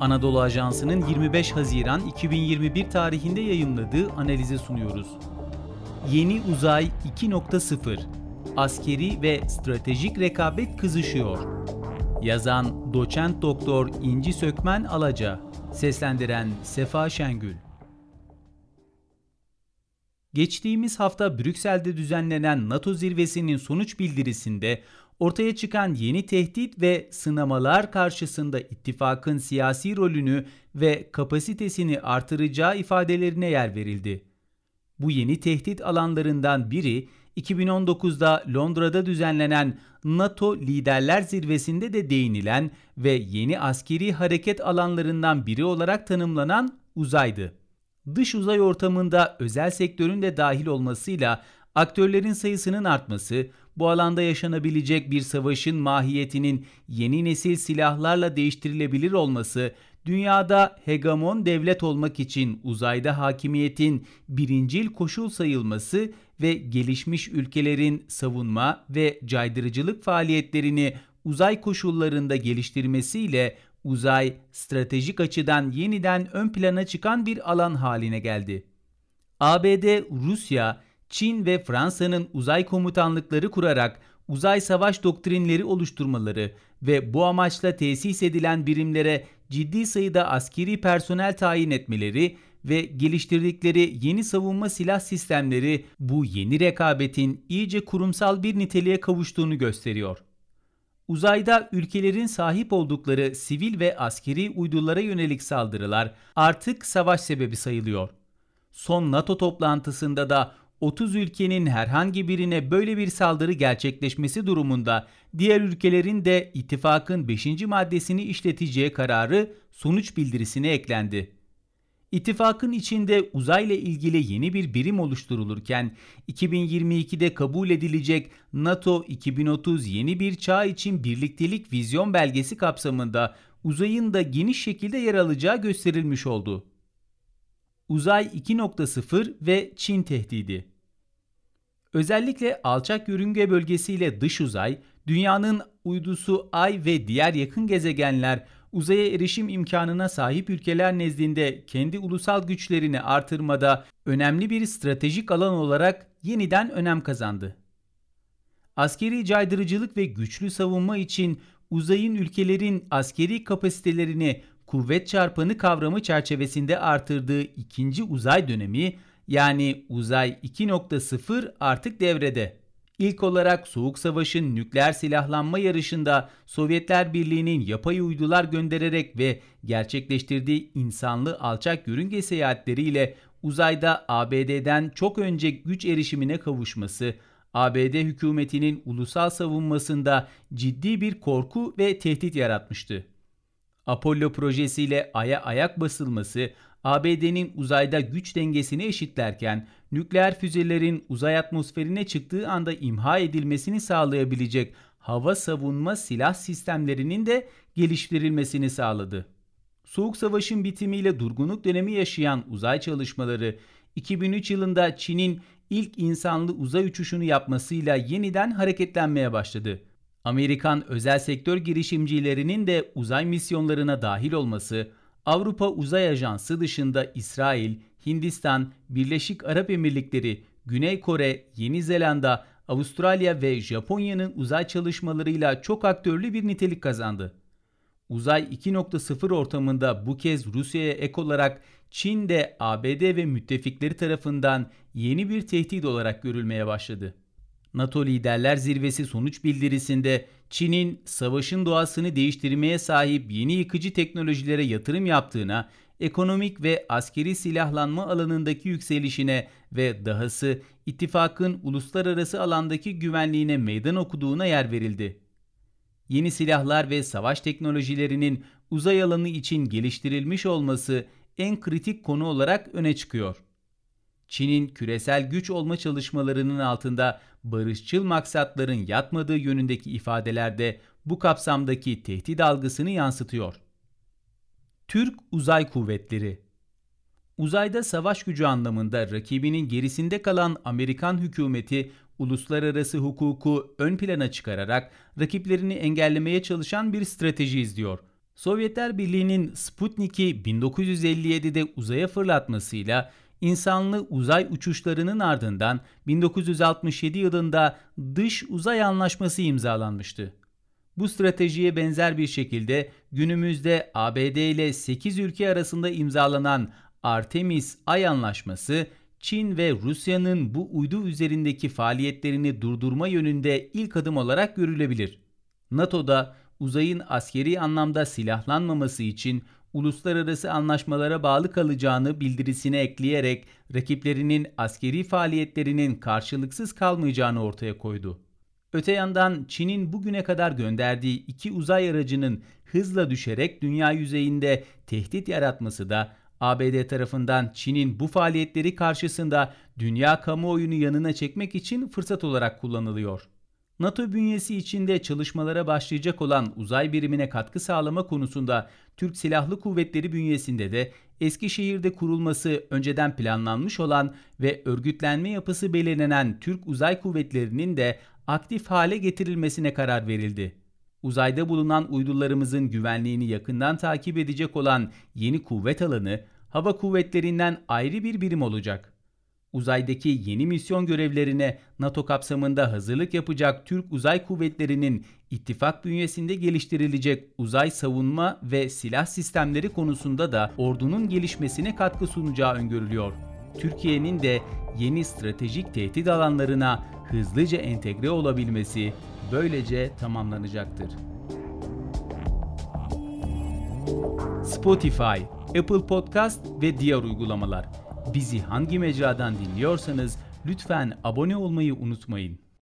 Anadolu Ajansı'nın 25 Haziran 2021 tarihinde yayımladığı analizi sunuyoruz. Yeni Uzay 2.0 Askeri ve stratejik rekabet kızışıyor. Yazan Doçent Doktor İnci Sökmen Alaca, seslendiren Sefa Şengül. Geçtiğimiz hafta Brüksel'de düzenlenen NATO zirvesinin sonuç bildirisinde ortaya çıkan yeni tehdit ve sınamalar karşısında ittifakın siyasi rolünü ve kapasitesini artıracağı ifadelerine yer verildi. Bu yeni tehdit alanlarından biri 2019'da Londra'da düzenlenen NATO Liderler Zirvesi'nde de değinilen ve yeni askeri hareket alanlarından biri olarak tanımlanan uzaydı. Dış uzay ortamında özel sektörün de dahil olmasıyla aktörlerin sayısının artması, bu alanda yaşanabilecek bir savaşın mahiyetinin yeni nesil silahlarla değiştirilebilir olması, dünyada hegemon devlet olmak için uzayda hakimiyetin birincil koşul sayılması ve gelişmiş ülkelerin savunma ve caydırıcılık faaliyetlerini uzay koşullarında geliştirmesiyle uzay stratejik açıdan yeniden ön plana çıkan bir alan haline geldi. ABD, Rusya, Çin ve Fransa'nın uzay komutanlıkları kurarak uzay savaş doktrinleri oluşturmaları ve bu amaçla tesis edilen birimlere ciddi sayıda askeri personel tayin etmeleri ve geliştirdikleri yeni savunma silah sistemleri bu yeni rekabetin iyice kurumsal bir niteliğe kavuştuğunu gösteriyor. Uzayda ülkelerin sahip oldukları sivil ve askeri uydulara yönelik saldırılar artık savaş sebebi sayılıyor. Son NATO toplantısında da 30 ülkenin herhangi birine böyle bir saldırı gerçekleşmesi durumunda diğer ülkelerin de ittifakın 5. maddesini işleteceği kararı sonuç bildirisine eklendi. İttifakın içinde uzayla ilgili yeni bir birim oluşturulurken 2022'de kabul edilecek NATO 2030 yeni bir çağ için birliktelik vizyon belgesi kapsamında uzayın da geniş şekilde yer alacağı gösterilmiş oldu. Uzay 2.0 ve Çin tehdidi. Özellikle alçak yörünge bölgesiyle dış uzay, dünyanın uydusu Ay ve diğer yakın gezegenler uzaya erişim imkanına sahip ülkeler nezdinde kendi ulusal güçlerini artırmada önemli bir stratejik alan olarak yeniden önem kazandı. Askeri caydırıcılık ve güçlü savunma için uzayın ülkelerin askeri kapasitelerini kuvvet çarpanı kavramı çerçevesinde artırdığı ikinci uzay dönemi yani uzay 2.0 artık devrede. İlk olarak Soğuk Savaş'ın nükleer silahlanma yarışında Sovyetler Birliği'nin yapay uydular göndererek ve gerçekleştirdiği insanlı alçak yörünge seyahatleriyle uzayda ABD'den çok önce güç erişimine kavuşması, ABD hükümetinin ulusal savunmasında ciddi bir korku ve tehdit yaratmıştı. Apollo projesiyle Ay'a ayak basılması, ABD'nin uzayda güç dengesini eşitlerken nükleer füzelerin uzay atmosferine çıktığı anda imha edilmesini sağlayabilecek hava savunma silah sistemlerinin de geliştirilmesini sağladı. Soğuk Savaş'ın bitimiyle durgunluk dönemi yaşayan uzay çalışmaları 2003 yılında Çin'in ilk insanlı uzay uçuşunu yapmasıyla yeniden hareketlenmeye başladı. Amerikan özel sektör girişimcilerinin de uzay misyonlarına dahil olması, Avrupa Uzay Ajansı dışında İsrail, Hindistan, Birleşik Arap Emirlikleri, Güney Kore, Yeni Zelanda, Avustralya ve Japonya'nın uzay çalışmalarıyla çok aktörlü bir nitelik kazandı. Uzay 2.0 ortamında bu kez Rusya'ya ek olarak Çin de ABD ve müttefikleri tarafından yeni bir tehdit olarak görülmeye başladı. NATO Liderler Zirvesi sonuç bildirisinde Çin'in savaşın doğasını değiştirmeye sahip yeni yıkıcı teknolojilere yatırım yaptığına, ekonomik ve askeri silahlanma alanındaki yükselişine ve dahası ittifakın uluslararası alandaki güvenliğine meydan okuduğuna yer verildi. Yeni silahlar ve savaş teknolojilerinin uzay alanı için geliştirilmiş olması en kritik konu olarak öne çıkıyor. Çin'in küresel güç olma çalışmalarının altında barışçıl maksatların yatmadığı yönündeki ifadelerde bu kapsamdaki tehdit algısını yansıtıyor. Türk Uzay Kuvvetleri Uzayda savaş gücü anlamında rakibinin gerisinde kalan Amerikan hükümeti uluslararası hukuku ön plana çıkararak rakiplerini engellemeye çalışan bir strateji izliyor. Sovyetler Birliği'nin Sputnik'i 1957'de uzaya fırlatmasıyla insanlı uzay uçuşlarının ardından 1967 yılında Dış Uzay Anlaşması imzalanmıştı. Bu stratejiye benzer bir şekilde günümüzde ABD ile 8 ülke arasında imzalanan Artemis Ay Anlaşması, Çin ve Rusya'nın bu uydu üzerindeki faaliyetlerini durdurma yönünde ilk adım olarak görülebilir. NATO'da uzayın askeri anlamda silahlanmaması için uluslararası anlaşmalara bağlı kalacağını bildirisine ekleyerek rakiplerinin askeri faaliyetlerinin karşılıksız kalmayacağını ortaya koydu. Öte yandan Çin'in bugüne kadar gönderdiği iki uzay aracının hızla düşerek dünya yüzeyinde tehdit yaratması da ABD tarafından Çin'in bu faaliyetleri karşısında dünya kamuoyunu yanına çekmek için fırsat olarak kullanılıyor. NATO bünyesi içinde çalışmalara başlayacak olan uzay birimine katkı sağlama konusunda Türk Silahlı Kuvvetleri bünyesinde de Eskişehir'de kurulması önceden planlanmış olan ve örgütlenme yapısı belirlenen Türk Uzay Kuvvetleri'nin de aktif hale getirilmesine karar verildi. Uzayda bulunan uydularımızın güvenliğini yakından takip edecek olan yeni kuvvet alanı hava kuvvetlerinden ayrı bir birim olacak. Uzaydaki yeni misyon görevlerine NATO kapsamında hazırlık yapacak Türk Uzay Kuvvetleri'nin ittifak bünyesinde geliştirilecek uzay savunma ve silah sistemleri konusunda da ordunun gelişmesine katkı sunacağı öngörülüyor. Türkiye'nin de yeni stratejik tehdit alanlarına hızlıca entegre olabilmesi böylece tamamlanacaktır. Spotify, Apple Podcast ve diğer uygulamalar. Bizi hangi mecradan dinliyorsanız lütfen abone olmayı unutmayın.